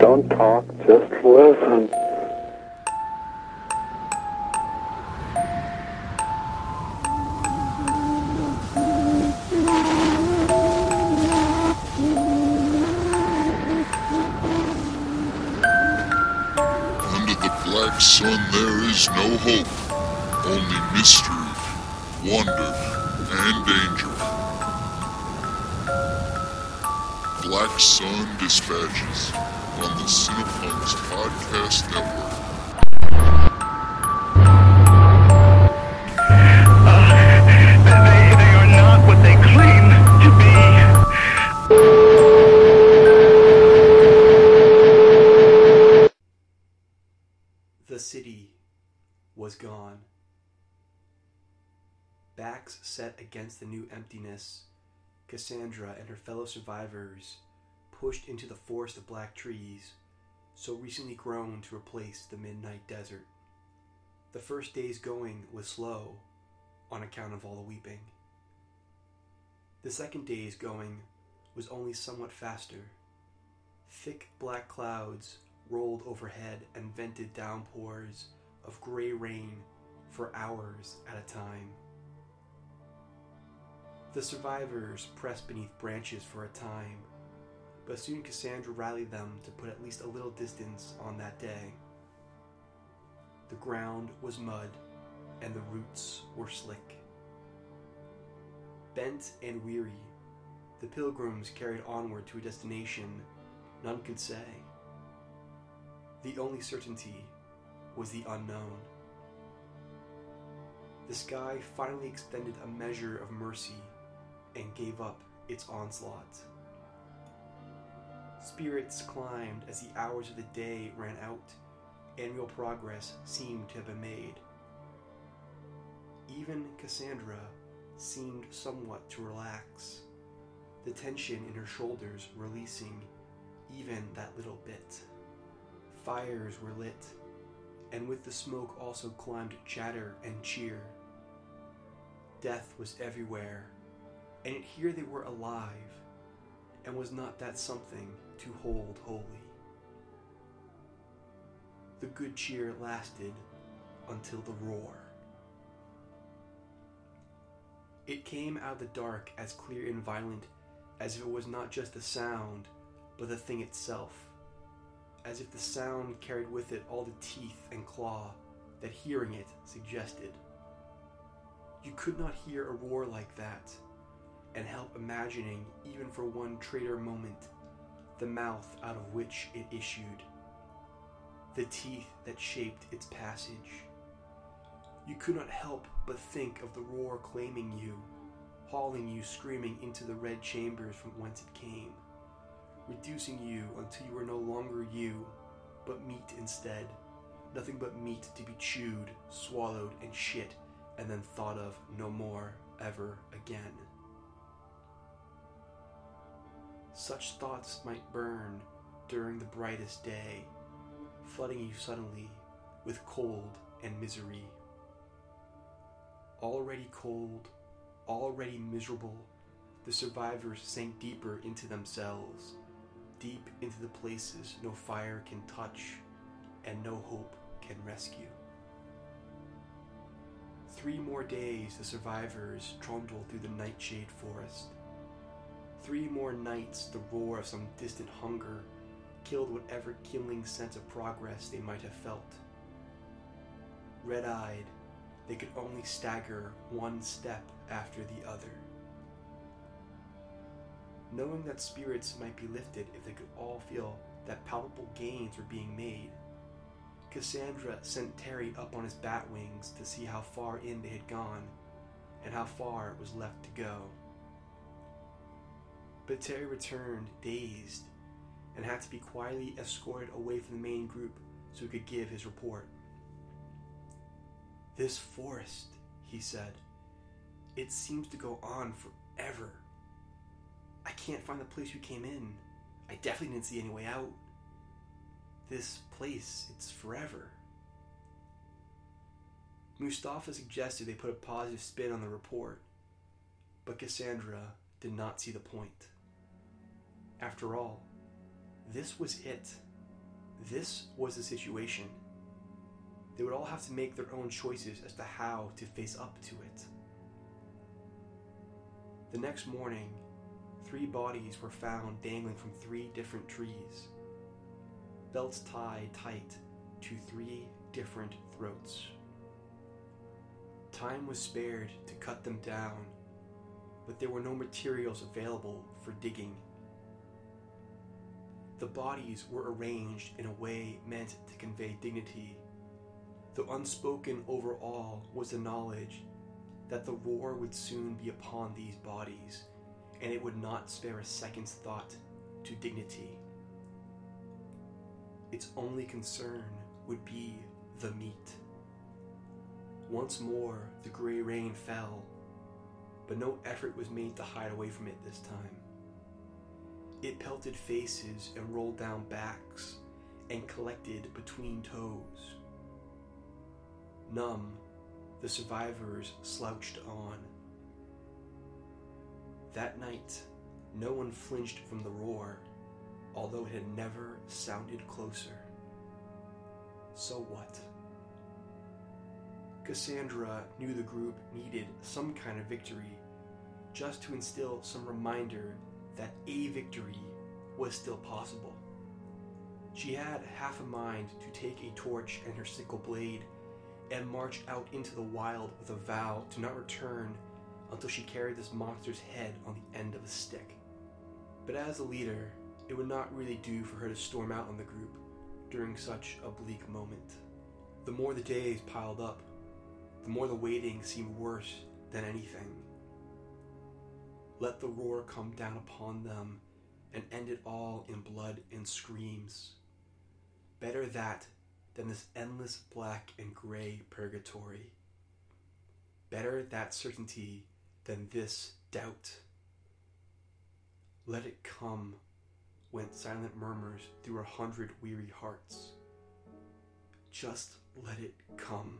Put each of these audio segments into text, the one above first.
Don't talk, just listen. The new emptiness, Cassandra and her fellow survivors pushed into the forest of black trees, so recently grown to replace the midnight desert. The first day's going was slow on account of all the weeping. The second day's going was only somewhat faster. Thick black clouds rolled overhead and vented downpours of gray rain for hours at a time. The survivors pressed beneath branches for a time, but soon Cassandra rallied them to put at least a little distance on that day. The ground was mud, and the roots were slick. Bent and weary, the pilgrims carried onward to a destination none could say. The only certainty was the unknown. The sky finally extended a measure of mercy and gave up its onslaught. Spirits climbed as the hours of the day ran out, and real progress seemed to have been made. Even Cassandra seemed somewhat to relax, the tension in her shoulders releasing even that little bit. Fires were lit, and with the smoke also climbed chatter and cheer. Death was everywhere, and here they were alive, and was not that something to hold holy? The good cheer lasted until the roar. It came out of the dark as clear and violent as if it was not just the sound, but the thing itself as if the sound carried with it all the teeth and claw that hearing it suggested. You could not hear a roar like that and help imagining, even for one traitor moment, the mouth out of which it issued, the teeth that shaped its passage. You could not help but think of the roar claiming you, hauling you screaming into the red chambers from whence it came reducing you until you were no longer you, but meat instead. Nothing but meat to be chewed, swallowed, and shit, and then thought of no more ever again. Such thoughts might burn during the brightest day, flooding you suddenly with cold and misery. Already cold, already miserable, the survivors sank deeper into themselves deep into the places no fire can touch and no hope can rescue. Three more days the survivors trundled through the nightshade forest. Three more nights the roar of some distant hunger killed whatever killing sense of progress they might have felt. Red eyed, they could only stagger one step after the other knowing that spirits might be lifted if they could all feel that palpable gains were being made. Cassandra sent Terry up on his bat wings to see how far in they had gone and how far it was left to go. But Terry returned dazed and had to be quietly escorted away from the main group so he could give his report. This forest, he said, it seems to go on forever. I can't find the place we came in. I definitely didn't see any way out. This place, it's forever. Mustafa suggested they put a positive spin on the report, but Cassandra did not see the point. After all, this was it. This was the situation. They would all have to make their own choices as to how to face up to it. The next morning, three bodies were found dangling from three different trees, belts tied tight to three different throats. Time was spared to cut them down, but there were no materials available for digging. The bodies were arranged in a way meant to convey dignity, though unspoken over all was the knowledge that the roar would soon be upon these bodies, and it would not spare a second's thought to dignity. Its only concern would be the meat. Once more, the gray rain fell, but no effort was made to hide away from it this time. It pelted faces and rolled down backs and collected between toes. Numb, the survivors slouched on. That night, no one flinched from the roar, although it had never sounded closer. So what? Cassandra knew the group needed some kind of victory, just to instill some reminder that a victory was still possible. She had half a mind to take a torch and her sickle blade and march out into the wild with a vow to not return until she carried this monster's head on the end of a stick. But as a leader, it would not really do for her to storm out on the group during such a bleak moment. The more the days piled up, the more the waiting seemed worse than anything. Let the roar come down upon them and end it all in blood and screams. Better that than this endless black and gray purgatory. Better that certainty than this doubt. Let it come, went silent murmurs through a hundred weary hearts. Just let it come.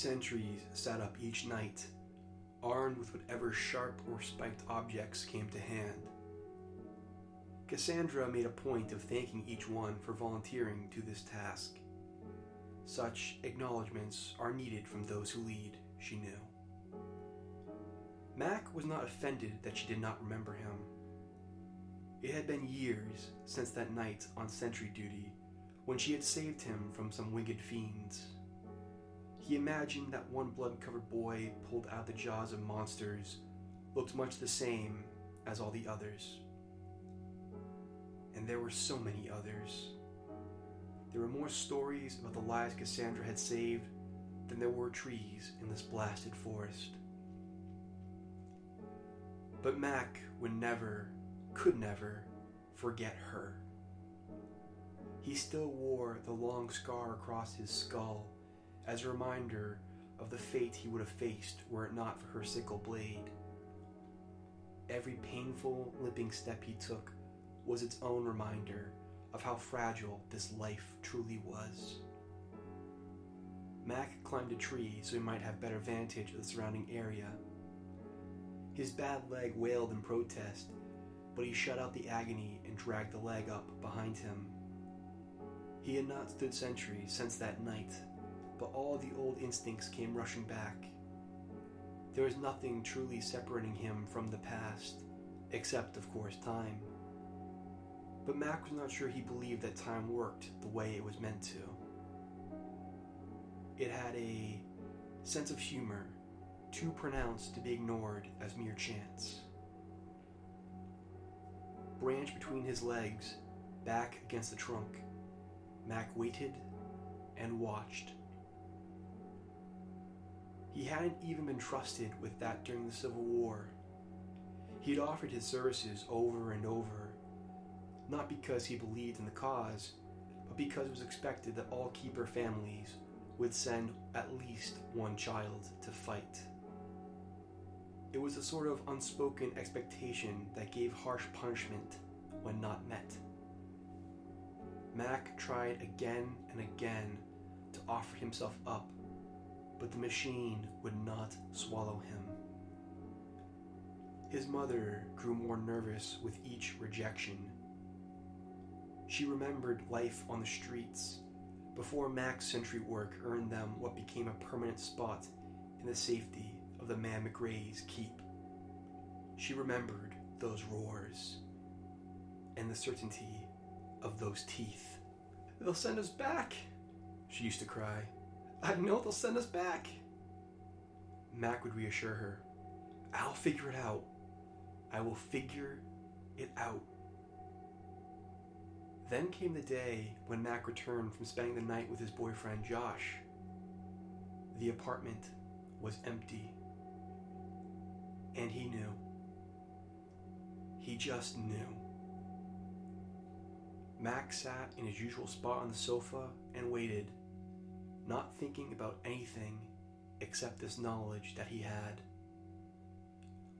Sentries sat up each night, armed with whatever sharp or spiked objects came to hand. Cassandra made a point of thanking each one for volunteering to this task. Such acknowledgments are needed from those who lead, she knew. Mac was not offended that she did not remember him. It had been years since that night on sentry duty when she had saved him from some winged fiends. He imagined that one blood covered boy pulled out the jaws of monsters looked much the same as all the others. And there were so many others. There were more stories about the lives Cassandra had saved than there were trees in this blasted forest. But Mac would never, could never, forget her. He still wore the long scar across his skull as a reminder of the fate he would have faced were it not for her sickle blade. Every painful, limping step he took was its own reminder of how fragile this life truly was. Mac climbed a tree so he might have better vantage of the surrounding area. His bad leg wailed in protest, but he shut out the agony and dragged the leg up behind him. He had not stood sentry since that night, but all the old instincts came rushing back. There was nothing truly separating him from the past, except, of course, time. But Mac was not sure he believed that time worked the way it was meant to. It had a sense of humor too pronounced to be ignored as mere chance. Branch between his legs, back against the trunk, Mac waited and watched. He hadn't even been trusted with that during the Civil War. He He'd offered his services over and over, not because he believed in the cause, but because it was expected that all keeper families would send at least one child to fight. It was a sort of unspoken expectation that gave harsh punishment when not met. Mac tried again and again to offer himself up, but the machine would not swallow him. His mother grew more nervous with each rejection. She remembered life on the streets before Mac's sentry work earned them what became a permanent spot in the safety of the Man McRae's keep. She remembered those roars and the certainty of those teeth. They'll send us back, she used to cry. I know they'll send us back. Mac would reassure her, I'll figure it out. I will figure it out. Then came the day when Mac returned from spending the night with his boyfriend Josh. The apartment was empty. And he knew. He just knew. Mac sat in his usual spot on the sofa and waited, not thinking about anything except this knowledge that he had.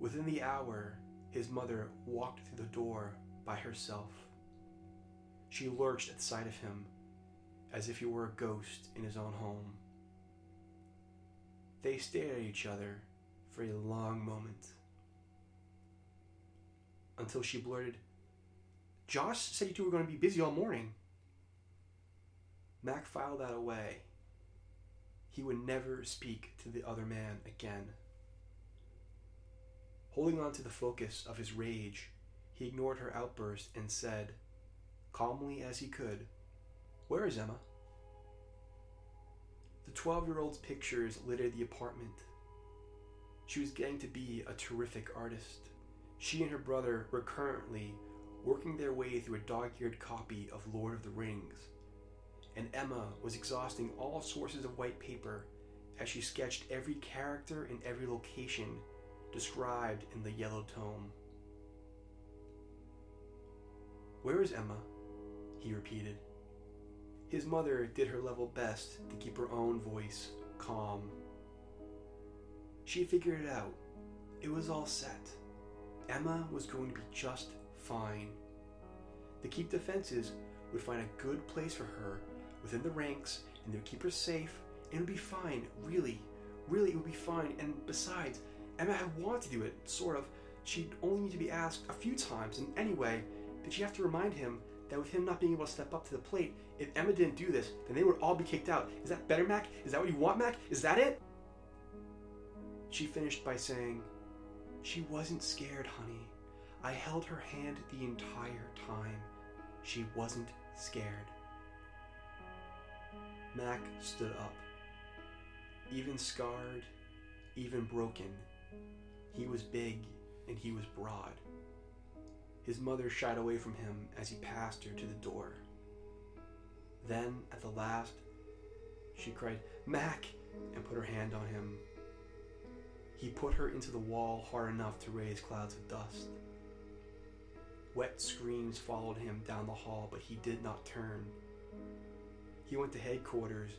Within the hour, his mother walked through the door by herself. She lurched at sight of him, as if he were a ghost in his own home. They stared at each other for a long moment until she blurted, Josh said you two were going to be busy all morning. Mac filed that away. He would never speak to the other man again. Holding on to the focus of his rage, he ignored her outburst and said, calmly as he could, Where is Emma? The 12 year old's pictures littered the apartment. She was getting to be a terrific artist. She and her brother were currently working their way through a dog eared copy of Lord of the Rings, and Emma was exhausting all sources of white paper as she sketched every character and every location described in the yellow tome. Where is Emma? he repeated. His mother did her level best to keep her own voice calm. She figured it out. It was all set. Emma was going to be just fine. The Keep Defenses would find a good place for her within the ranks and they would keep her safe and it would be fine. Really, really, it would be fine. And besides, Emma had wanted to do it, sort of. She'd only need to be asked a few times, and anyway, did she have to remind him that with him not being able to step up to the plate, if Emma didn't do this, then they would all be kicked out. Is that better, Mac? Is that what you want, Mac? Is that it? She finished by saying, She wasn't scared, honey. I held her hand the entire time. She wasn't scared. Mac stood up. Even scarred, even broken, he was big and he was broad. His mother shied away from him as he passed her to the door. Then, at the last, she cried, Mac! and put her hand on him. He put her into the wall hard enough to raise clouds of dust. Wet screams followed him down the hall, but he did not turn. He went to headquarters,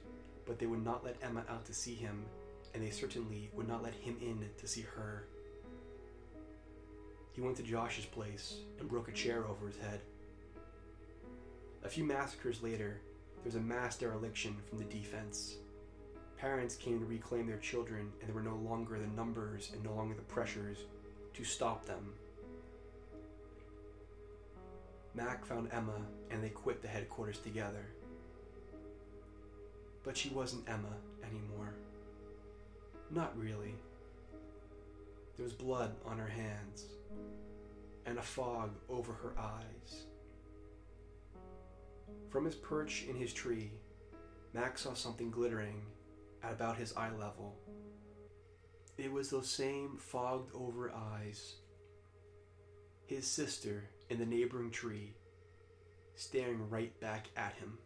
but they would not let Emma out to see him, and they certainly would not let him in to see her. He went to Josh's place and broke a chair over his head. A few massacres later, there was a mass dereliction from the defense. Parents came to reclaim their children, and there were no longer the numbers and no longer the pressures to stop them. Mac found Emma, and they quit the headquarters together. But she wasn't Emma anymore. Not really. There was blood on her hands and a fog over her eyes. From his perch in his tree, Max saw something glittering at about his eye level. It was those same fogged over eyes. His sister in the neighboring tree, staring right back at him.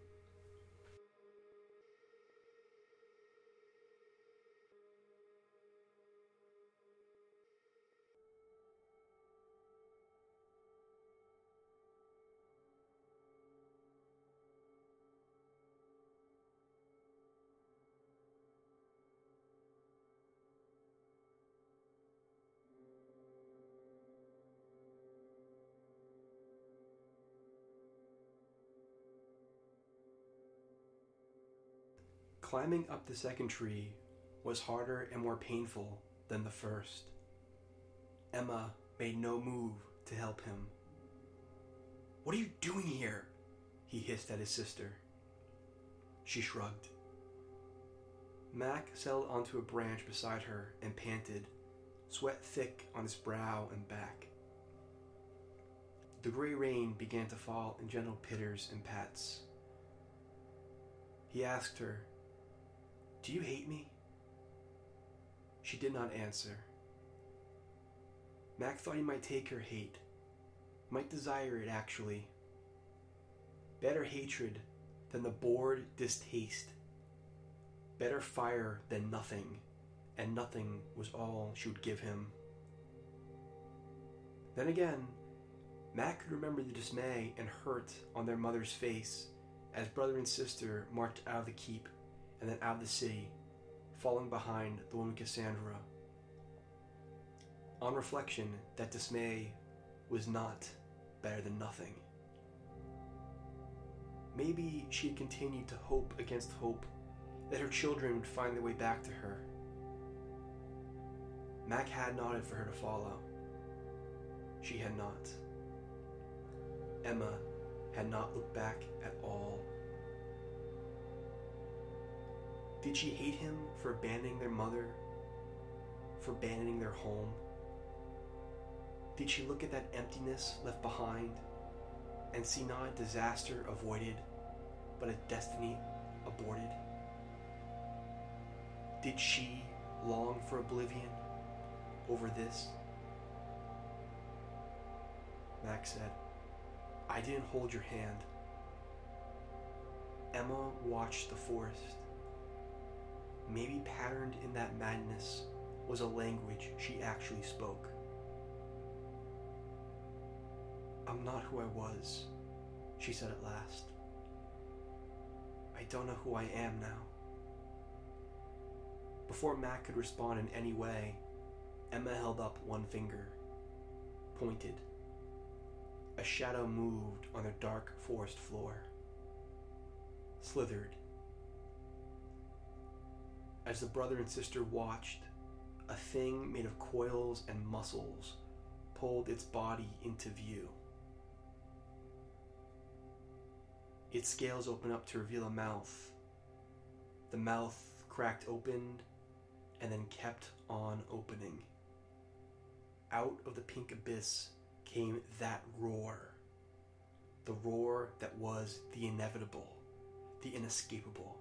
Climbing up the second tree was harder and more painful than the first. Emma made no move to help him. What are you doing here? he hissed at his sister. She shrugged. Mac settled onto a branch beside her and panted, sweat thick on his brow and back. The gray rain began to fall in gentle pitters and pats. He asked her, Do you hate me? She did not answer. Mac thought he might take her hate, might desire it actually. Better hatred than the bored distaste better fire than nothing, and nothing was all she would give him. Then again, Mac could remember the dismay and hurt on their mother's face as brother and sister marched out of the keep and then out of the city, falling behind the woman Cassandra. On reflection, that dismay was not better than nothing. Maybe she had continued to hope against hope that her children would find their way back to her. Mac had nodded for her to follow. She had not. Emma had not looked back at all. Did she hate him for abandoning their mother? For abandoning their home? Did she look at that emptiness left behind and see not a disaster avoided, but a destiny aborted? Did she long for oblivion over this? Max said, I didn't hold your hand. Emma watched the forest. Maybe patterned in that madness was a language she actually spoke. I'm not who I was, she said at last. I don't know who I am now. Before Mac could respond in any way, Emma held up one finger, pointed. A shadow moved on the dark forest floor, slithered. As the brother and sister watched, a thing made of coils and muscles pulled its body into view. Its scales opened up to reveal a mouth. The mouth cracked open and then kept on opening. Out of the pink abyss came that roar. The roar that was the inevitable, the inescapable.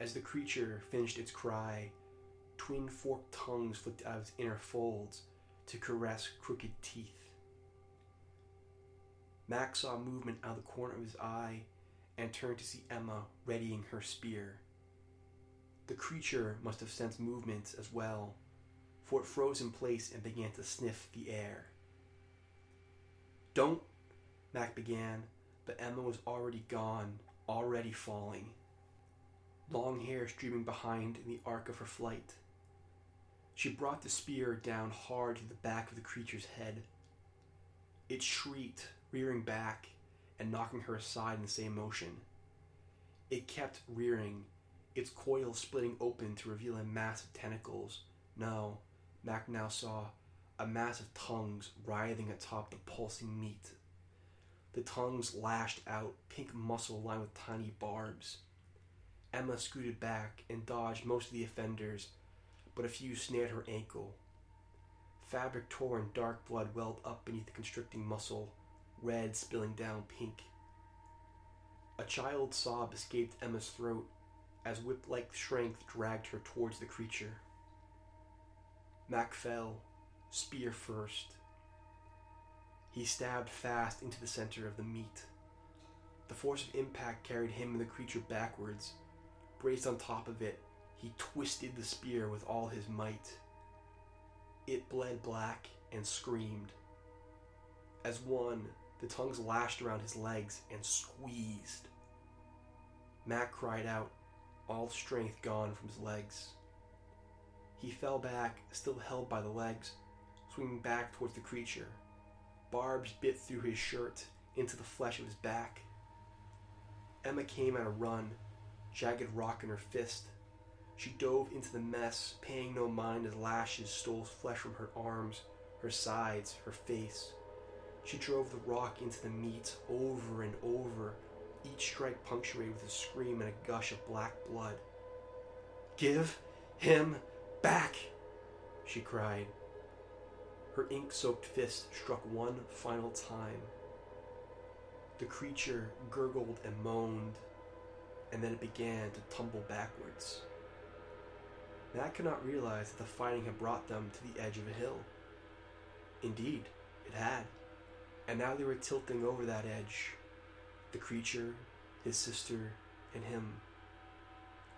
As the creature finished its cry, twin forked tongues flicked out of its inner folds to caress crooked teeth. Max saw movement out of the corner of his eye and turned to see Emma readying her spear. The creature must have sensed movement as well, for it froze in place and began to sniff the air. Don't, Mac began, but Emma was already gone, already falling. Long hair streaming behind in the arc of her flight. She brought the spear down hard to the back of the creature's head. It shrieked, rearing back and knocking her aside in the same motion. It kept rearing, its coils splitting open to reveal a mass of tentacles. No, Mac now saw a mass of tongues writhing atop the pulsing meat. The tongues lashed out, pink muscle lined with tiny barbs. Emma scooted back and dodged most of the offenders, but a few snared her ankle. Fabric tore and dark blood welled up beneath the constricting muscle, red spilling down pink. A child's sob escaped Emma's throat as whip like strength dragged her towards the creature. Mac fell, spear first. He stabbed fast into the center of the meat. The force of impact carried him and the creature backwards. Braced on top of it, he twisted the spear with all his might. It bled black and screamed. As one, the tongues lashed around his legs and squeezed. Mac cried out, all strength gone from his legs. He fell back, still held by the legs, swinging back towards the creature. Barbs bit through his shirt into the flesh of his back. Emma came at a run, jagged rock in her fist. She dove into the mess, paying no mind as lashes stole flesh from her arms, her sides, her face. She drove the rock into the meat over and over, each strike punctuated with a scream and a gush of black blood. Give him back, she cried. Her ink soaked fist struck one final time. The creature gurgled and moaned, and then it began to tumble backwards. Matt could not realize that the fighting had brought them to the edge of a hill. Indeed, it had. And now they were tilting over that edge. The creature, his sister, and him.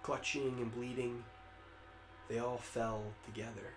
Clutching and bleeding, they all fell together.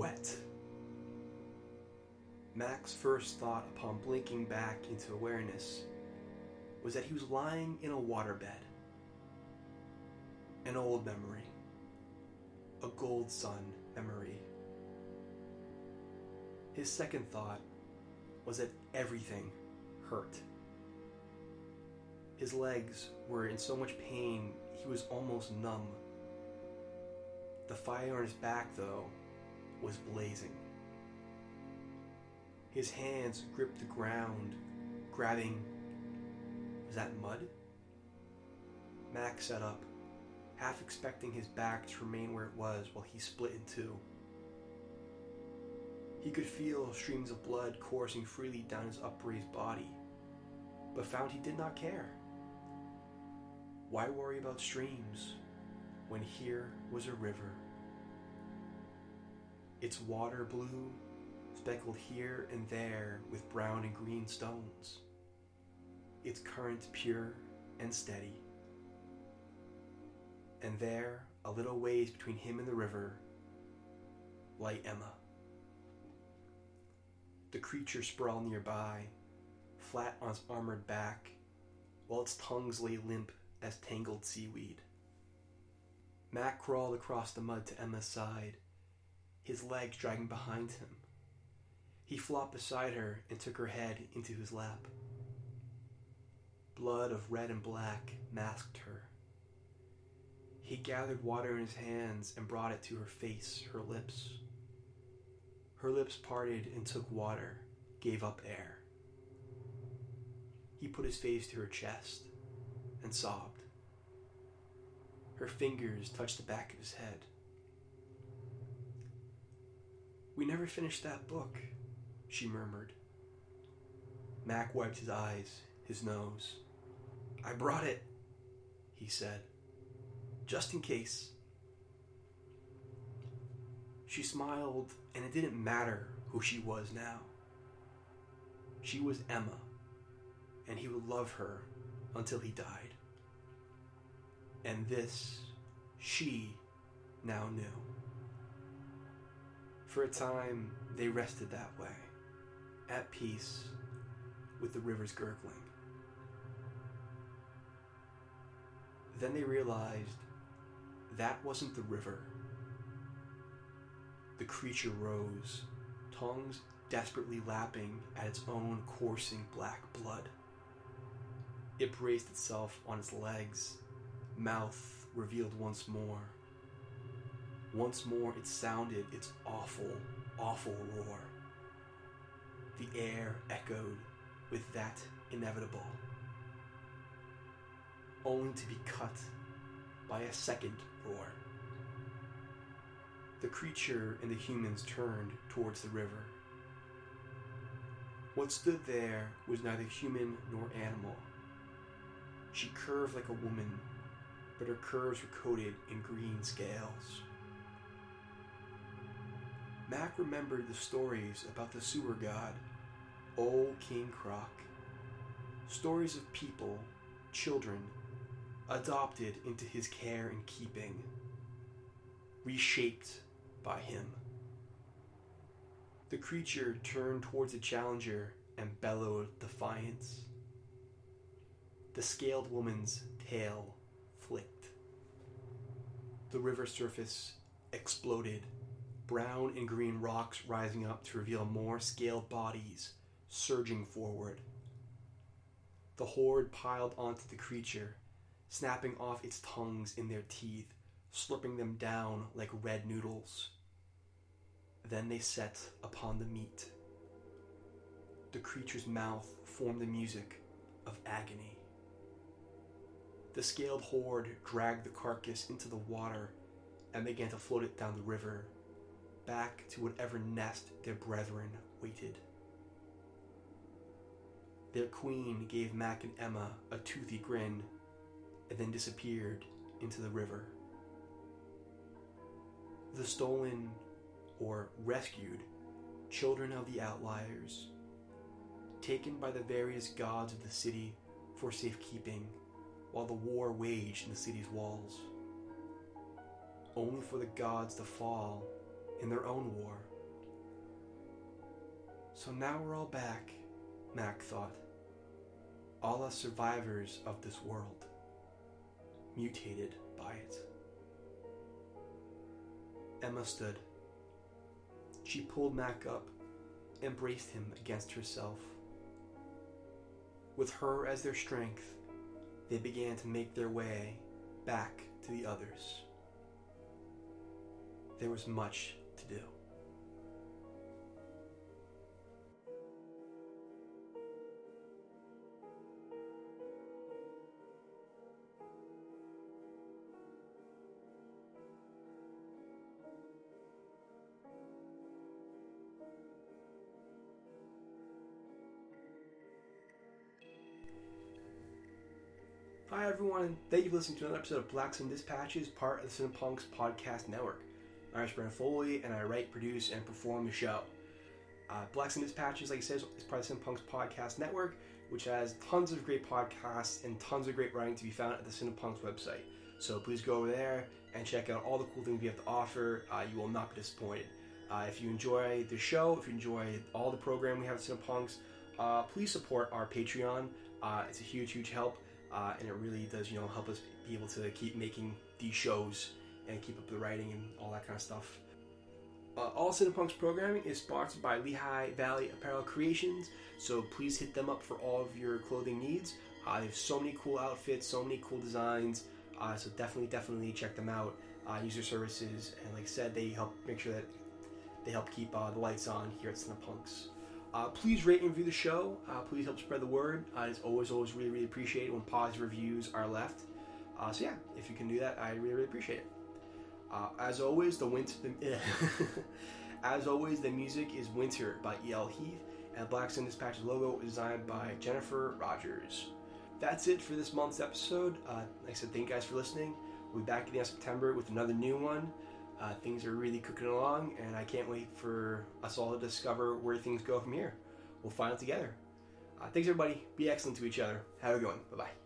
Wet. Mac's first thought upon blinking back into awareness was that he was lying in a waterbed. An old memory. A gold sun memory. His second thought was that everything hurt. His legs were in so much pain he was almost numb. The fire on his back, though, was blazing. His hands gripped the ground, grabbing. Was that mud? Mac sat up, half expecting his back to remain where it was while he split in two. He could feel streams of blood coursing freely down his upraised body, but found he did not care. Why worry about streams when here was a river? Its water blue, speckled here and there with brown and green stones. Its current pure and steady. And there, a little ways between him and the river, lay Emma. The creature sprawled nearby, flat on its armored back, while its tongues lay limp as tangled seaweed. Mac crawled across the mud to Emma's side his legs dragging behind him. He flopped beside her and took her head into his lap. Blood of red and black masked her. He gathered water in his hands and brought it to her face, her lips. Her lips parted and took water, gave up air. He put his face to her chest and sobbed. Her fingers touched the back of his head. We never finished that book, she murmured. Mac wiped his eyes, his nose. I brought it, he said, just in case. She smiled, and it didn't matter who she was now. She was Emma, and he would love her until he died. And this, she now knew. For a time, they rested that way, at peace with the river's gurgling. Then they realized that wasn't the river. The creature rose, tongues desperately lapping at its own coursing black blood. It braced itself on its legs, mouth revealed once more. Once more it sounded its awful, awful roar. The air echoed with that inevitable, only to be cut by a second roar. The creature and the humans turned towards the river. What stood there was neither human nor animal. She curved like a woman, but her curves were coated in green scales. Mac remembered the stories about the sewer god Old King Croc. Stories of people, children, adopted into his care and keeping, reshaped by him. The creature turned towards the challenger and bellowed defiance. The scaled woman's tail flicked. The river surface exploded, brown and green rocks rising up to reveal more scaled bodies surging forward. The horde piled onto the creature, snapping off its tongues in their teeth, slurping them down like red noodles. Then they set upon the meat. The creature's mouth formed the music of agony. The scaled horde dragged the carcass into the water and began to float it down the river, back to whatever nest their brethren waited. Their queen gave Mac and Emma a toothy grin and then disappeared into the river. The stolen or rescued children of the outliers, taken by the various gods of the city for safekeeping while the war waged in the city's walls, only for the gods to fall in their own war. So now we're all back, Mac thought. All us survivors of this world, mutated by it. Emma stood. She pulled Mac up embraced him against herself. With her as their strength, they began to make their way back to the others. There was much Hi everyone, and thank you for listening to another episode of Black Sun Dispatches, part of the Cinepunx podcast network. I'm Brandon Foley, and I write, produce, and perform the show. Uh, Black Sun Dispatches, like I said, is part of the Cinepunx podcast network, which has tons of great podcasts and tons of great writing to be found at the Cinepunx website. So please go over there and check out all the cool things we have to offer. Uh, you will not be disappointed. Uh, if you enjoy the show, if you enjoy all the program we have at Cinepunx, uh, please support our Patreon. Uh, it's a huge, huge help uh, and it really does, you know, help us be able to keep making these shows and keep up the writing and all that kind of stuff. Uh, all Cinepunx programming is sponsored by Lehigh Valley Apparel Creations, so please hit them up for all of your clothing needs. Uh, they have so many cool outfits, so many cool designs, uh, so definitely, definitely check them out. Uh, use their services, and like I said, they help make sure that they help keep uh, the lights on here at Cinepunx. Uh, please rate and review the show. Uh, please help spread the word. Uh, it's always, always really, really appreciated when positive reviews are left. Uh, so yeah, if you can do that, I really, really appreciate it. Uh, as always, the winter. The, as always, the music is "Winter" by E.L. Heath, and Black Sun Dispatch's logo is designed by Jennifer Rogers. That's it for this month's episode. Uh, like I said, thank you guys for listening. We'll be back again in September with another new one. Uh, things are really cooking along, and I can't wait for us all to discover where things go from here. We'll find it together. Uh, thanks, everybody. Be excellent to each other. Have a good one. Bye bye.